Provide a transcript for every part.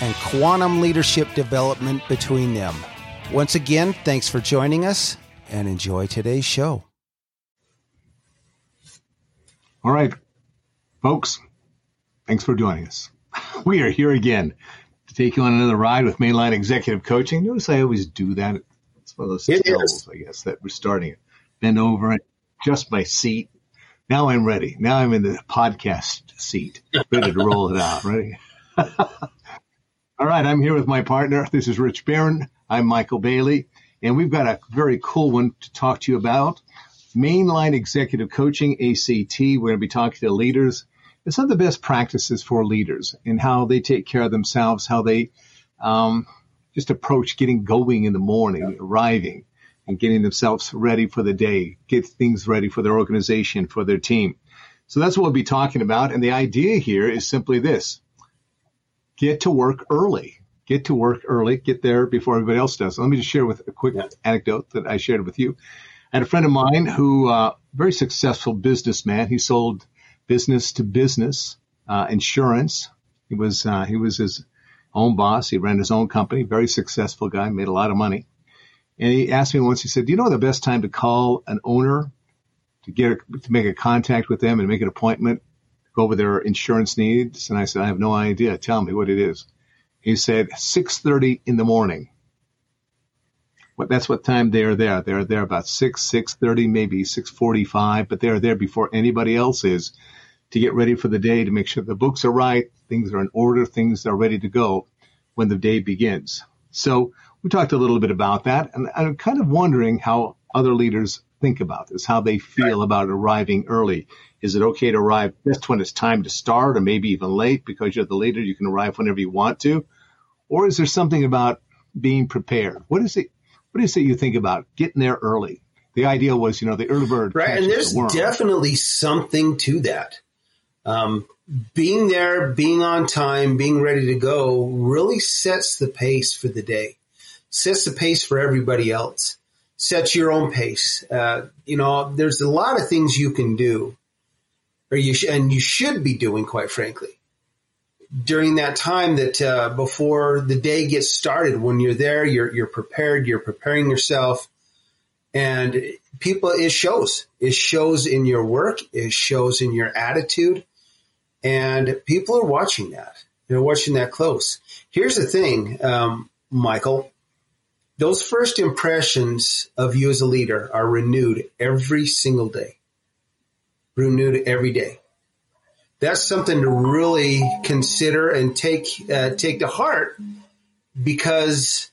and quantum leadership development between them. Once again, thanks for joining us and enjoy today's show. All right, folks, thanks for joining us. We are here again to take you on another ride with Mainline Executive Coaching. Notice I always do that. It's one of those skills, I guess, that we're starting it. Bend over and adjust my seat. Now I'm ready. Now I'm in the podcast seat, ready to roll it out. Ready? All right, I'm here with my partner. This is Rich Barron. I'm Michael Bailey, and we've got a very cool one to talk to you about. Mainline Executive Coaching, ACT. We're going to be talking to leaders. It's some of the best practices for leaders and how they take care of themselves, how they um, just approach getting going in the morning, arriving, and getting themselves ready for the day, get things ready for their organization, for their team. So that's what we'll be talking about. And the idea here is simply this get to work early get to work early, get there before everybody else does. Let me just share with a quick yeah. anecdote that I shared with you. I had a friend of mine who, uh, very successful businessman. He sold business to business, uh, insurance. He was, uh, he was his own boss. He ran his own company, very successful guy, made a lot of money. And he asked me once, he said, do you know the best time to call an owner to get, a, to make a contact with them and make an appointment, go over their insurance needs? And I said, I have no idea. Tell me what it is. He said 6:30 in the morning. But that's what time they are there. They're there about 6, 6.30, maybe 6.45, but they're there before anybody else is to get ready for the day, to make sure the books are right, things are in order, things are ready to go when the day begins. So we talked a little bit about that, and I'm kind of wondering how other leaders think about this, how they feel about arriving early. Is it okay to arrive just when it's time to start or maybe even late because you're the leader, you can arrive whenever you want to? Or is there something about being prepared? What is it? What is it you think about getting there early? The idea was, you know, the early bird. Right. And there's the definitely something to that. Um, being there, being on time, being ready to go really sets the pace for the day, sets the pace for everybody else, sets your own pace. Uh, you know, there's a lot of things you can do or you sh- and you should be doing, quite frankly, during that time that uh, before the day gets started. When you're there, you're you're prepared. You're preparing yourself, and people it shows. It shows in your work. It shows in your attitude, and people are watching that. They're watching that close. Here's the thing, um, Michael. Those first impressions of you as a leader are renewed every single day renewed every day. That's something to really consider and take uh, take to heart because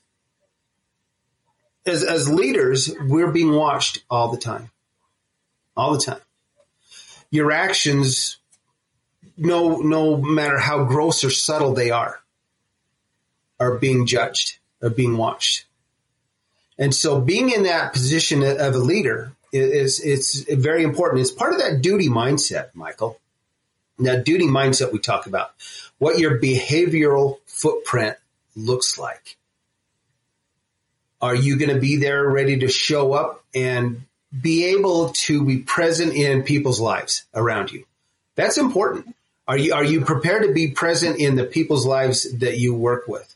as as leaders, we're being watched all the time, all the time. Your actions, no no matter how gross or subtle they are, are being judged, are being watched. And so being in that position of a leader is it's very important. It's part of that duty mindset, Michael. That duty mindset we talk about, what your behavioral footprint looks like. Are you going to be there ready to show up and be able to be present in people's lives around you? That's important. Are you, are you prepared to be present in the people's lives that you work with?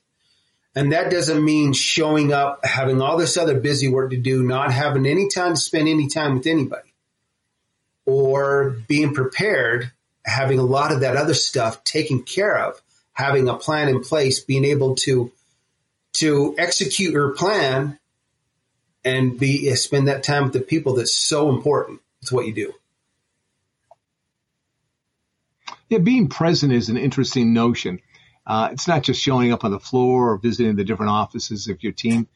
And that doesn't mean showing up, having all this other busy work to do, not having any time to spend any time with anybody, or being prepared, having a lot of that other stuff taken care of, having a plan in place, being able to to execute your plan and be spend that time with the people that's so important. It's what you do. Yeah, being present is an interesting notion. Uh, it's not just showing up on the floor or visiting the different offices of your team.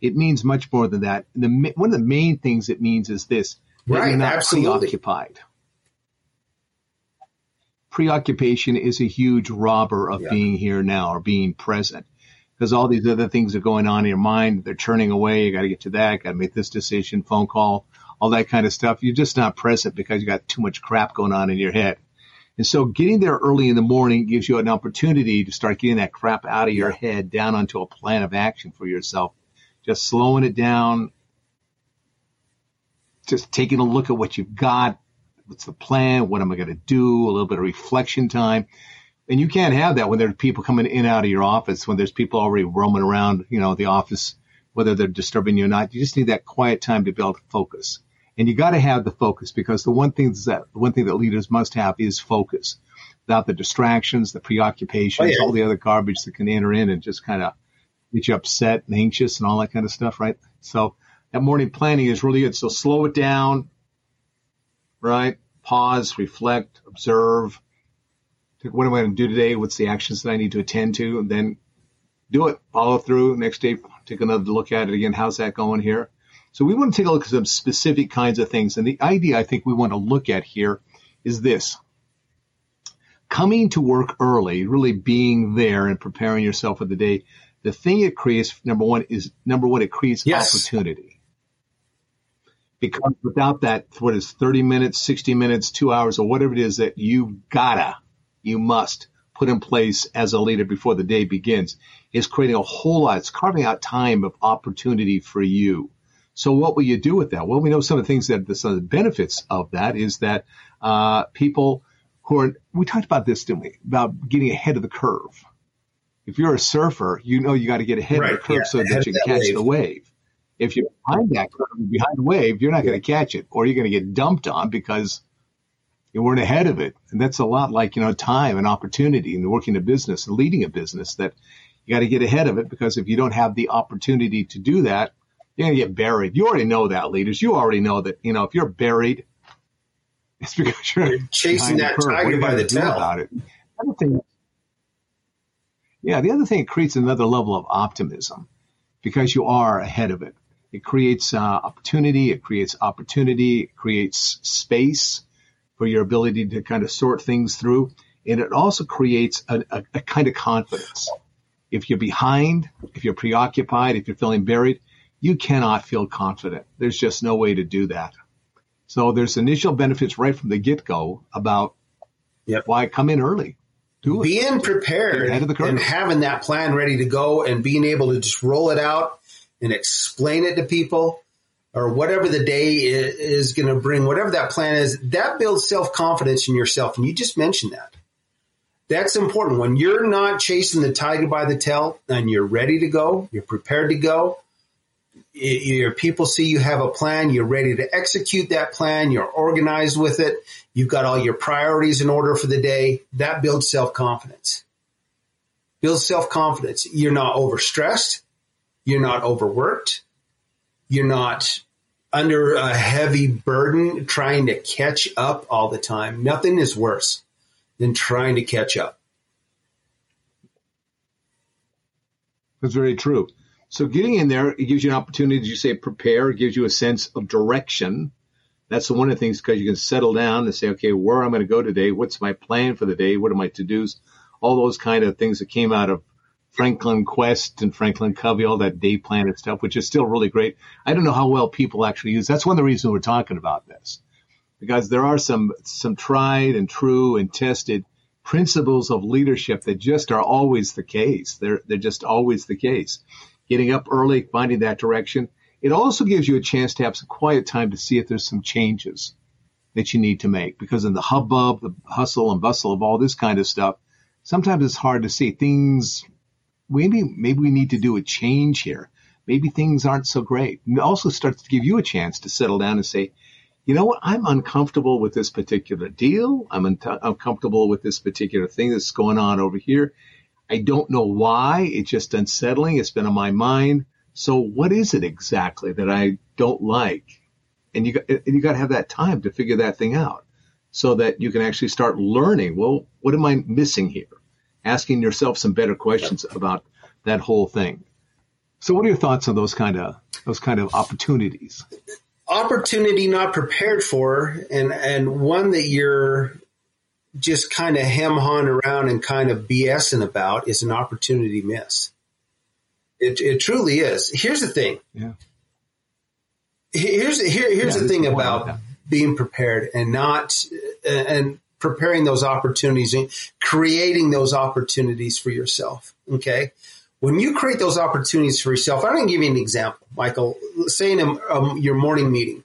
It means much more than that. The, one of the main things it means is this: that right, you're not absolutely. preoccupied. Preoccupation is a huge robber of Yeah. being here now or being present. Because all these other things are going on in your mind, they're churning away. You got to get to that, got to make this decision, phone call, all that kind of stuff. You're just not present because you got too much crap going on in your head. And so getting there early in the morning gives you an opportunity to start getting that crap out of your head down onto a plan of action for yourself. Just slowing it down, just taking a look at what you've got. What's the plan? What am I going to do? A little bit of reflection time. And you can't have that when there are people coming in and out of your office, when there's people already roaming around, you know, the office, whether they're disturbing you or not. You just need that quiet time to be able to focus. And you got to have the focus because the one thing that the one thing that leaders must have is focus. Without the distractions, the preoccupations, Oh, yeah. all the other garbage that can enter in and just kind of get you upset and anxious and all that kind of stuff, right? So that morning planning is really good. So slow it down, right? Pause, reflect, observe. What am I going to do today? What's the actions that I need to attend to? And then do it. Follow through. Next day, take another look at it again. How's that going here? So we want to take a look at some specific kinds of things. And the idea I think we want to look at here is this. Coming to work early, really being there and preparing yourself for the day. The thing it creates, number one, is number one, it creates Yes. opportunity. Because without that, what is 30 minutes, 60 minutes, two hours, or whatever it is that you gotta, you must put in place as a leader before the day begins, is creating a whole lot. It's carving out time of opportunity for you. So what will you do with that? Well, we know some of the things that the, some of the benefits of that is that uh, people who are we talked about this, didn't we? About getting ahead of the curve. If you're a surfer, you know you got to get ahead of the curve yeah, so that you that can catch wave. the wave. If you're behind that curve, behind the wave, you're not going to catch it, or you're going to get dumped on because you weren't ahead of it. And that's a lot like you know time and opportunity and working a business and leading a business that you got to get ahead of it because if you don't have the opportunity to do that, you're going to get buried. You already know that, leaders. You already know that, you know, if you're buried, it's because you're, You're chasing that curve. Tiger by the tail. About it. Other thing, yeah, the other thing, it creates another level of optimism because you are ahead of it. It creates uh, opportunity. It creates opportunity. It creates space for your ability to kind of sort things through. And it also creates a, a, a kind of confidence. If you're behind, if you're preoccupied, if you're feeling buried, you cannot feel confident. There's just no way to do that. So there's initial benefits right from the get go about Yep. why come in early. Do it. being prepared ahead of the curve. and having that plan ready to go and being able to just roll it out and explain it to people or whatever the day is going to bring, whatever that plan is, that builds self confidence in yourself. And you just mentioned that. That's important. When you're not chasing the tiger by the tail and you're ready to go, you're prepared to go, your people see you have a plan, you're ready to execute that plan, you're organized with it, you've got all your priorities in order for the day, that builds self confidence. Builds self confidence. You're not overstressed, you're not overworked, you're not under a heavy burden trying to catch up all the time. Nothing is worse than trying to catch up. That's very true. So getting in there, it gives you an opportunity, you say, prepare, it gives you a sense of direction. That's one of the things because you can settle down and say, okay, where am I going to go today? What's my plan for the day? What are my to-dos? All those kind of things that came out of Franklin Quest and Franklin Covey, all that day planner stuff, which is still really great. I don't know how well people actually use. That's one of the reasons we're talking about this, because there are some some tried and true and tested principles of leadership that just are always the case. They're they're just always the case. Getting up early, finding that direction. It also gives you a chance to have some quiet time to see if there's some changes that you need to make. Because in the hubbub, the hustle and bustle of all this kind of stuff, sometimes it's hard to see things. Maybe maybe we need to do a change here. Maybe things aren't so great. It also starts to give you a chance to settle down and say, you know what? I'm uncomfortable with this particular deal. I'm un- uncomfortable with this particular thing that's going on over here. I don't know why. It's just unsettling. It's been on my mind. So what is it exactly that I don't like? And you got, and you got to have that time to figure that thing out so that you can actually start learning. Well, what am I missing here? Asking yourself some better questions about that whole thing. So what are your thoughts on those kind of, those kind of opportunities? Opportunity not prepared for and, and one that you're just kind of hem hawing around and kind of BSing about is an opportunity miss. It, it truly is. Here's the thing. Yeah. Here's here, here's yeah, the thing about being prepared and not and preparing those opportunities and creating those opportunities for yourself. Okay. When you create those opportunities for yourself, I'm going to give you an example, Michael. Say in a, um, your morning meeting,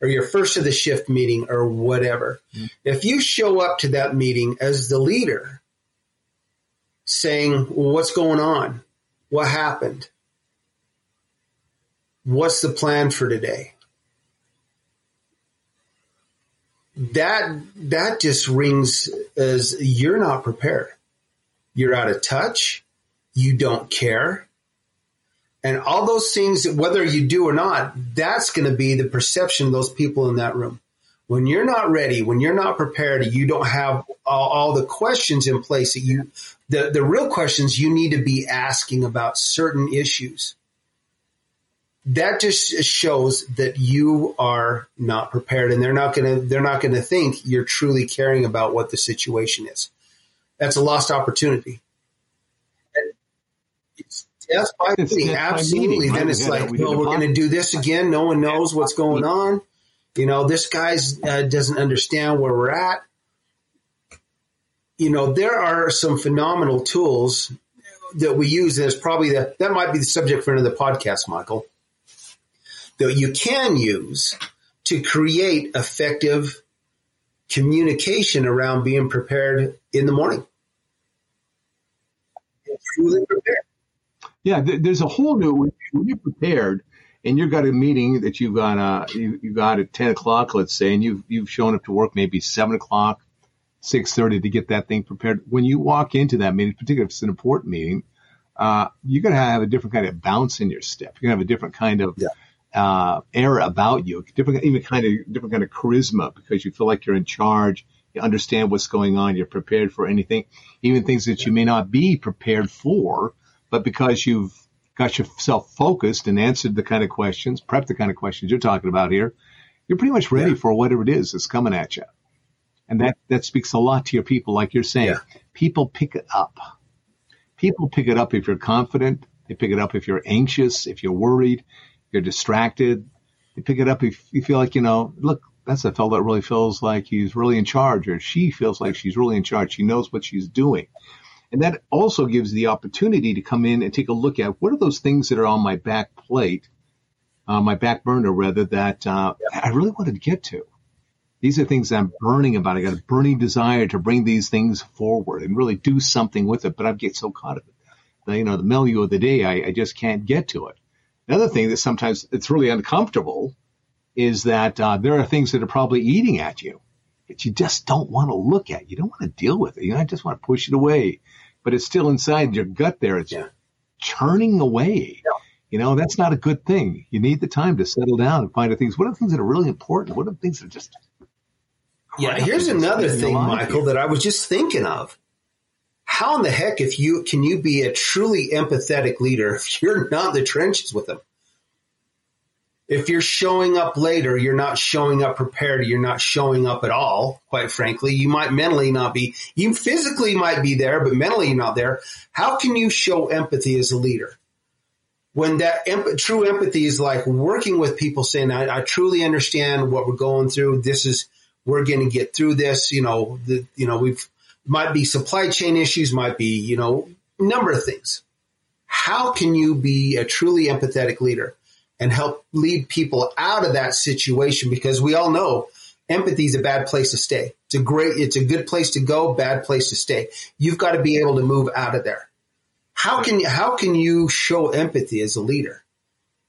or your first of the shift meeting or whatever. Mm-hmm. If you show up to that meeting as the leader saying, well, what's going on? What happened? What's the plan for today? That, that just rings as you're not prepared. You're out of touch. You don't care. And all those things, whether you do or not, that's going to be the perception of those people in that room. When you're not ready, when you're not prepared, you don't have all, all the questions in place that you, the, the real questions you need to be asking about certain issues. That just shows that you are not prepared and they're not going to, they're not going to think you're truly caring about what the situation is. That's a lost opportunity. Yes, by meeting. Absolutely. Meeting, then it's like, well, we're going to do this again. No one knows what's going on. You know, this guy uh, doesn't understand where we're at. You know, there are some phenomenal tools that we use, and it's probably the, that might be the subject for another podcast, Michael, that you can use to create effective communication around being prepared in the morning. Truly prepared. Yeah, th- there's a whole new when you're prepared and you've got a meeting that you've got uh you, you got at ten o'clock, let's say, and you've you've shown up to work maybe seven o'clock, six thirty to get that thing prepared. When you walk into that meeting, particularly if it's an important meeting, uh, you're gonna have a different kind of bounce in your step. You're gonna have a different kind of yeah. uh, air about you, different even kind of different kind of charisma because you feel like you're in charge. You understand what's going on. You're prepared for anything, even things that you may not be prepared for but because you've got yourself focused and answered the kind of questions, prepped the kind of questions you're talking about here, you're pretty much ready yeah. for whatever it is that's coming at you. And that, that speaks a lot to your people, like you're saying. Yeah. People pick it up. People pick it up if you're confident. They pick it up if you're anxious, if you're worried, you're distracted. They pick it up if you feel like, you know, look, that's a fellow that really feels like he's really in charge or she feels like she's really in charge. She knows what she's doing. And that also gives the opportunity to come in and take a look at what are those things that are on my back plate, uh, my back burner rather, that uh, I really wanted to get to. These are things I'm burning about. I got a burning desire to bring these things forward and really do something with it, but I get so caught up in the, you know, the milieu of the day, I, I just can't get to it. Another thing that sometimes it's really uncomfortable is that uh, there are things that are probably eating at you that you just don't want to look at. You don't want to deal with it. You know, I just want to push it away but it's still inside your gut there. It's yeah. churning away. Yeah. You know, that's not a good thing. You need the time to settle down and find the things. What are the things that are really important? What are the things that are just. Yeah, here's another thing, Michael, that I was just thinking of. How in the heck if you can you be a truly empathetic leader if you're not in the trenches with them? If you're showing up later, you're not showing up prepared, you're not showing up at all, quite frankly. You might mentally not be, you physically might be there, but mentally you're not there. How can you show empathy as a leader? When that true empathy is like working with people saying, I, I, truly understand what we're going through. This is, we're going to get through this. You know, the, you know, we've, might be supply chain issues, might be, you know, number of things. How can you be a truly empathetic leader? And help lead people out of that situation because we all know empathy is a bad place to stay. It's a great, it's a good place to go, bad place to stay. You've got to be able to move out of there. How can, how can you show empathy as a leader?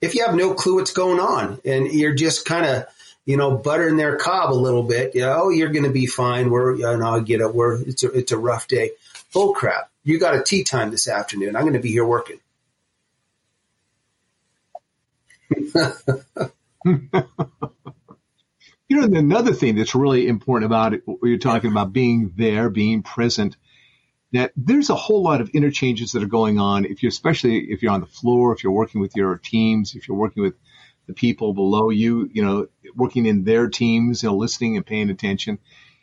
If you have no clue what's going on and you're just kind of, you know, buttering their cob a little bit, you know, oh, you're going to be fine. We're, you know, I get it. We're, it's a, it's a rough day. Bull crap. You got a tea time this afternoon. I'm going to be here working. You know, another thing that's really important about it, you're talking about being there, being present, that there's a whole lot of interchanges that are going on. If you're, especially if you're on the floor, if you're working with your teams, if you're working with the people below you, you know, working in their teams, you know, listening and paying attention.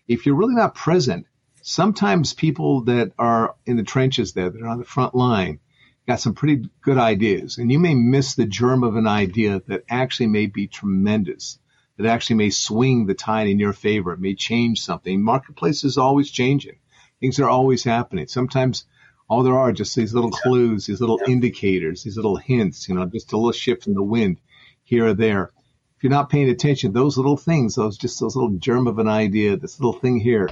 If you're really not present, sometimes people that are in the trenches there, that are on the front line, got some pretty good ideas, and you may miss the germ of an idea that actually may be tremendous, that actually may swing the tide in your favor. It may change something. Marketplace is always changing. Things are always happening. Sometimes all there are just these little clues, these little indicators, these little hints, you know, just a little shift in the wind here or there. If you're not paying attention, those little things, those just those little germ of an idea, this little thing here,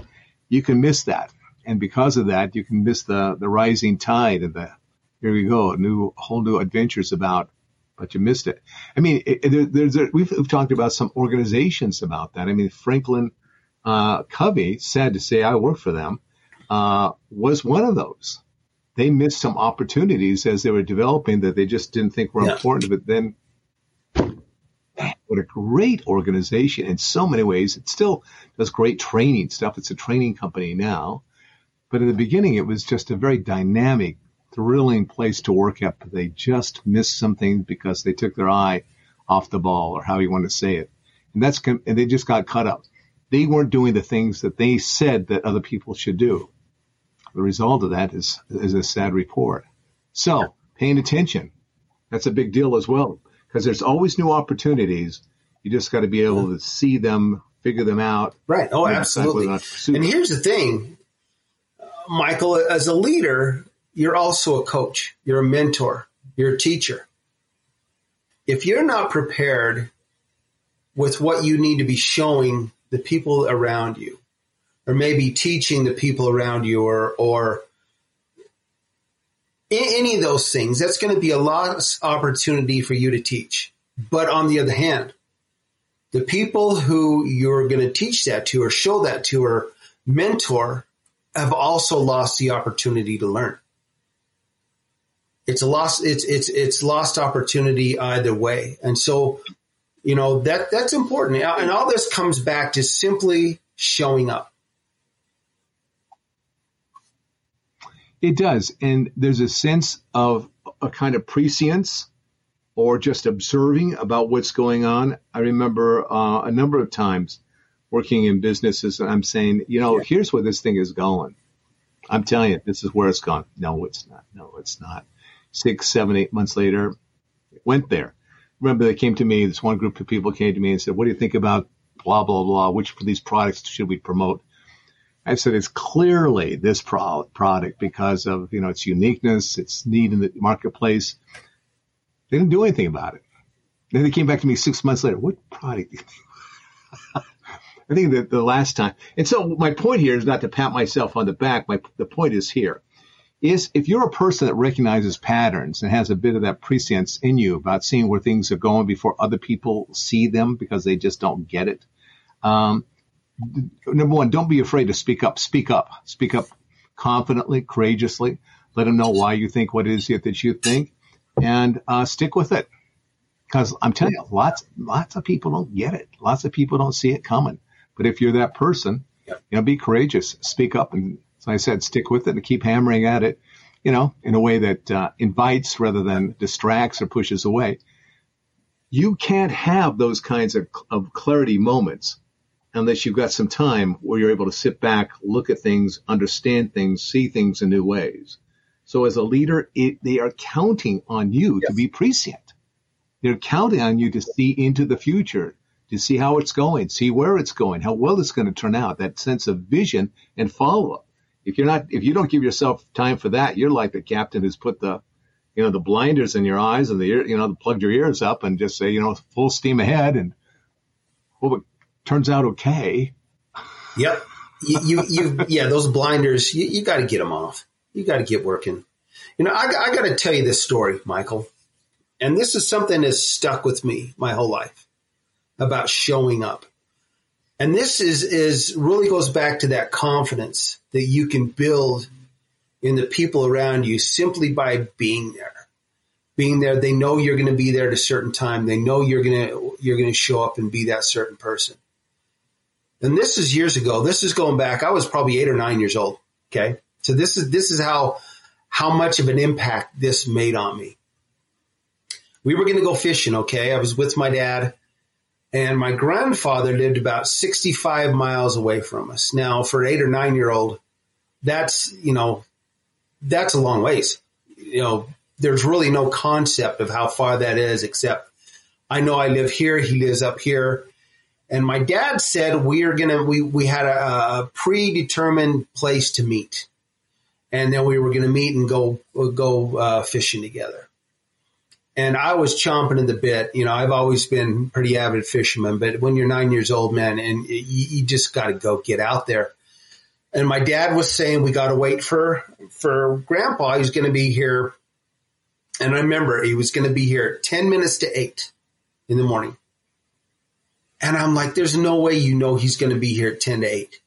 you can miss that. And because of that, you can miss the, the rising tide and the here we go, a new whole new adventures about, but you missed it. I mean, it, it, we've, we've, talked about some organizations about that. I mean, Franklin uh, Covey, sad to say, I work for them, uh, was one of those. They missed some opportunities as they were developing that they just didn't think were yeah. important. But then, what a great organization in so many ways. It still does great training stuff. It's a training company now. But in the beginning, it was just a very dynamic, thrilling place to work at, but they just missed something because they took their eye off the ball or how you want to say it. And that's, and they just got cut up. They weren't doing the things that they said that other people should do. The result of that is, is a sad report. So paying attention, that's a big deal as well because there's always new opportunities. You just got to be able to see them, figure them out. Right. Oh, absolutely. And here's the thing, Michael, as a leader, you're also a coach, you're a mentor, you're a teacher. If you're not prepared with what you need to be showing the people around you, or maybe teaching the people around you, or, or any of those things, that's going to be a lost opportunity for you to teach. But on the other hand, the people who you're going to teach that to or show that to or mentor have also lost the opportunity to learn it's a lost it's it's it's lost opportunity either way. And so you know that that's important. And all this comes back to simply showing up. It does. And there's a sense of a kind of prescience or just observing about what's going on. I remember uh, a number of times working in businesses and i'm saying you know yeah. here's where this thing is going. I'm telling you this is where it's gone. No it's not. No it's not six, seven, eight months later, went there. Remember, they came to me. This one group of people came to me and said, "What do you think about blah blah blah? Which of these products should we promote?" I said, "It's clearly this pro- product because of you know its uniqueness, its need in the marketplace." They didn't do anything about it. Then they came back to me six months later. What product? I think that the last time, and so my point here is not to pat myself on the back. My the point is here is if you're a person that recognizes patterns and has a bit of that prescience in you about seeing where things are going before other people see them because they just don't get it. Um, number one, don't be afraid to speak up. Speak up. Speak up confidently, courageously. Let them know why you think what it is that you think, and uh, stick with it. Because I'm telling you, lots lots of people don't get it. Lots of people don't see it coming. But if you're that person, you know, be courageous. Speak up and so I said, stick with it and keep hammering at it, you know, in a way that uh, invites rather than distracts or pushes away. You can't have those kinds of, of clarity moments unless you've got some time where you're able to sit back, look at things, understand things, see things in new ways. So as a leader, it, they are counting on you yes. to be prescient. They're counting on you to see into the future, to see how it's going, see where it's going, how well it's going to turn out, that sense of vision and follow up if you're not if you don't give yourself time for that, you're like the captain who's put the you know the blinders in your eyes and the ear, you know plugged your ears up and just say you know full steam ahead and well it turns out okay. Yep. You, you, you yeah, those blinders, you, you got to get them off. You got to get working. You know, I, I got to tell you this story, Michael. And this is something that's stuck with me my whole life about showing up. And this is, is really goes back to that confidence that you can build in the people around you simply by being there. Being there, they know you're going to be there at a certain time. They know you're going to you're going to show up and be that certain person. And this is years ago. This is going back. I was probably eight or nine years old. Okay, so this is this is how how much of an impact this made on me. We were going to go fishing. Okay, I was with my dad and my grandfather lived about 65 miles away from us. Now, for an eight or nine year old, that's, you know, that's a long ways. You know, there's really no concept of how far that is, except I know I live here. He lives up here. And my dad said we are going to, we, we had a, a, predetermined place to meet. And then we were going to meet and go, go uh, fishing together and I was chomping at the bit. You know, I've always been pretty avid fisherman, but when you're nine years old, man, and you, you just got to go get out there. And my dad was saying we got to wait for for Grandpa. He's going to be here, and I remember he was going to be here ten minutes to eight in the morning. And I'm like, there's no way you know he's going to be here at ten to eight.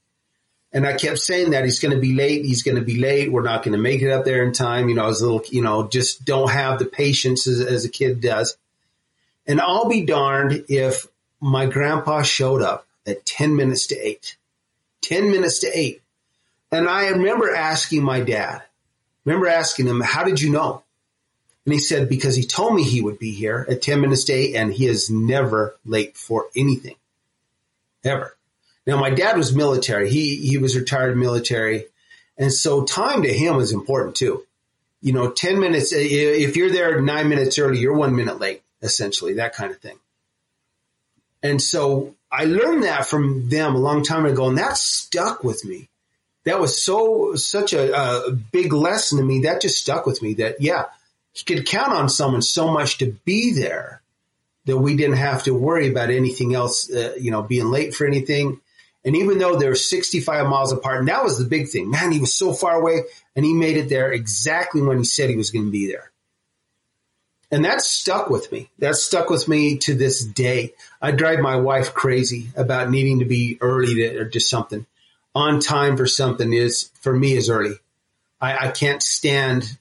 And I kept saying that he's going to be late. He's going to be late. We're not going to make it up there in time. You know, as a little, you know, just don't have the patience as, as a kid does. And I'll be darned if my grandpa showed up at 10 minutes to eight, 10 minutes to eight. And I remember asking my dad, remember asking him, how did you know? And he said, because he told me he would be here at 10 minutes to eight and he is never late for anything. Ever. Now, my dad was military. He he was retired military, and so time to him was important too. You know, ten minutes. If you're there nine minutes early, you're one minute late. Essentially, that kind of thing. And so I learned that from them a long time ago, and that stuck with me. That was so such a, a big lesson to me. That just stuck with me. That yeah, he could count on someone so much to be there that we didn't have to worry about anything else. Uh, you know, being late for anything and even though they're 65 miles apart, and that was the big thing, man, he was so far away and he made it there exactly when he said he was going to be there. And that stuck with me. That stuck with me to this day. I drive my wife crazy about needing to be early to, or just something. On time for something is, for me, is early. I, I can't stand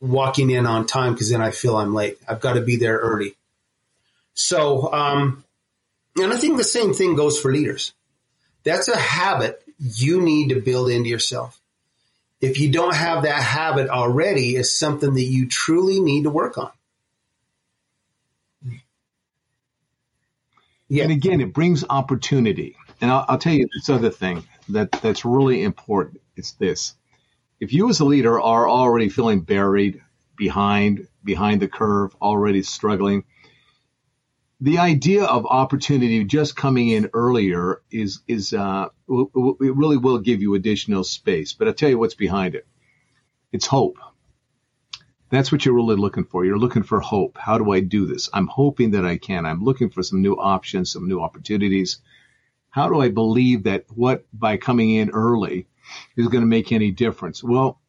walking in on time because then I feel I'm late. I've got to be there early. So, um, and I think the same thing goes for leaders. That's a habit you need to build into yourself. If you don't have that habit already, it's something that you truly need to work on. Yeah. And again, it brings opportunity. And I'll, I'll tell you this other thing that, that's really important. It's this. If you as a leader are already feeling buried behind, behind the curve, already struggling, the idea of opportunity just coming in earlier is is uh, it really will give you additional space. But I'll tell you what's behind it. It's hope. That's what you're really looking for. You're looking for hope. How do I do this? I'm hoping that I can. I'm looking for some new options, some new opportunities. How do I believe that what by coming in early is going to make any difference? Well,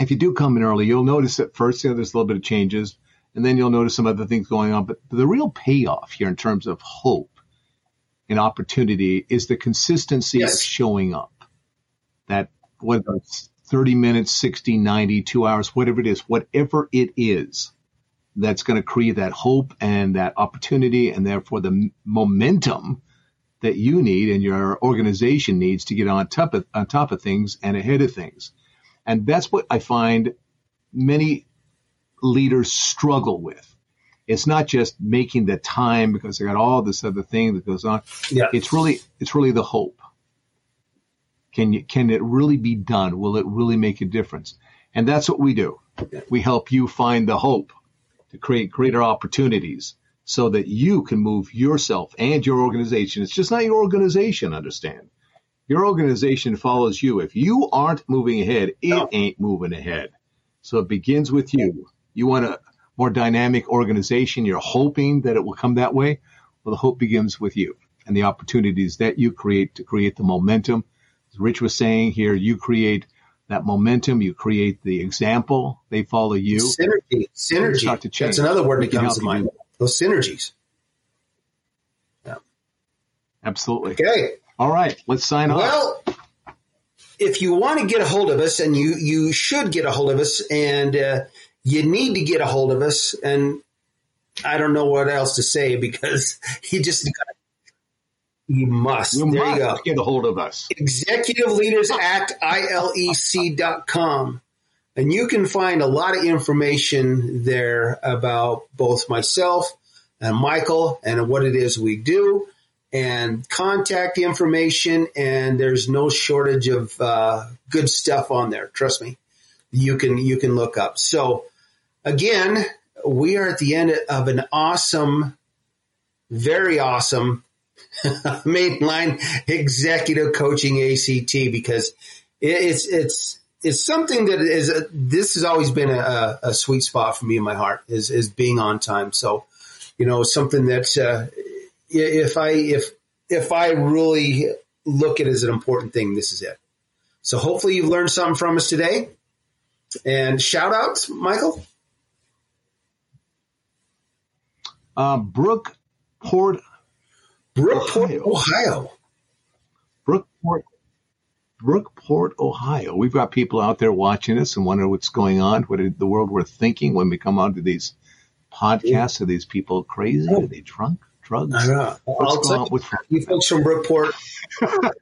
if you do come in early, you'll notice at first, you know, there's a little bit of changes and then you'll notice some other things going on. But the real payoff here in terms of hope and opportunity is the consistency yes. of showing up. That whether it's 30 minutes, 60, 90, two hours, whatever it is, whatever it is that's going to create that hope and that opportunity and therefore the momentum that you need and your organization needs to get on top of, on top of things and ahead of things. And that's what I find many leaders struggle with. It's not just making the time because they got all this other thing that goes on. Yeah. It's really, it's really the hope. Can you, can it really be done? Will it really make a difference? And that's what we do. We help you find the hope to create greater opportunities so that you can move yourself and your organization. It's just not your organization, understand. Your organization follows you. If you aren't moving ahead, it no. ain't moving ahead. So it begins with you. You want a more dynamic organization. You're hoping that it will come that way. Well, the hope begins with you and the opportunities that you create to create the momentum. As Rich was saying here, you create that momentum. You create the example. They follow you. Synergy. Synergy. That's another word that comes to mind. Those synergies. Yeah. Absolutely. Okay. All right. Let's sign off. Well, if you want to get a hold of us, and you you should get a hold of us, and uh, you need to get a hold of us, and I don't know what else to say because he just you must. You there must you go. get a hold of us. Executive Leaders Act ILEC.com. And you can find a lot of information there about both myself and Michael and what it is we do and contact information. And there's no shortage of uh, good stuff on there. Trust me. You can, you can look up. So again, we are at the end of an awesome, very awesome mainline executive coaching ACT because it's, it's, it's something that is a, this has always been a, a, sweet spot for me in my heart is is being on time. So, you know, something that uh, if I if if I really look at it as an important thing, this is it. So hopefully you've learned something from us today. And shout outs, Michael. Uh, Brookport, Brookport, Ohio. Ohio. Brookport, Brookport, Ohio. We've got people out there watching us and wondering what's going on, what the world we're thinking when we come onto these podcasts. Are these people crazy? Are they drunk? Drugs? I know. What's going on with you folks from Brookport?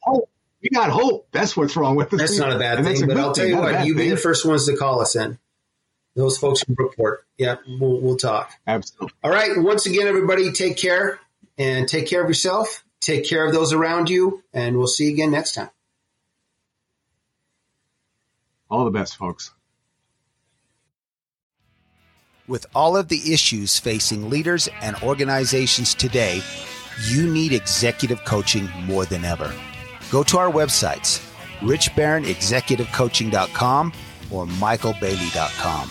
hope. We got hope. That's what's wrong with us. That's not a bad and thing. But I'll tell you what, you be the first ones to call us in. Those folks from Brookport. Yeah, we'll, we'll talk. Absolutely. All right. Once again, everybody, take care and take care of yourself Take care of those around you, and we'll see you again next time. All the best, folks. With all of the issues facing leaders and organizations today, you need executive coaching more than ever. Go to our websites, richbarronexecutivecoaching.com or michaelbailey.com.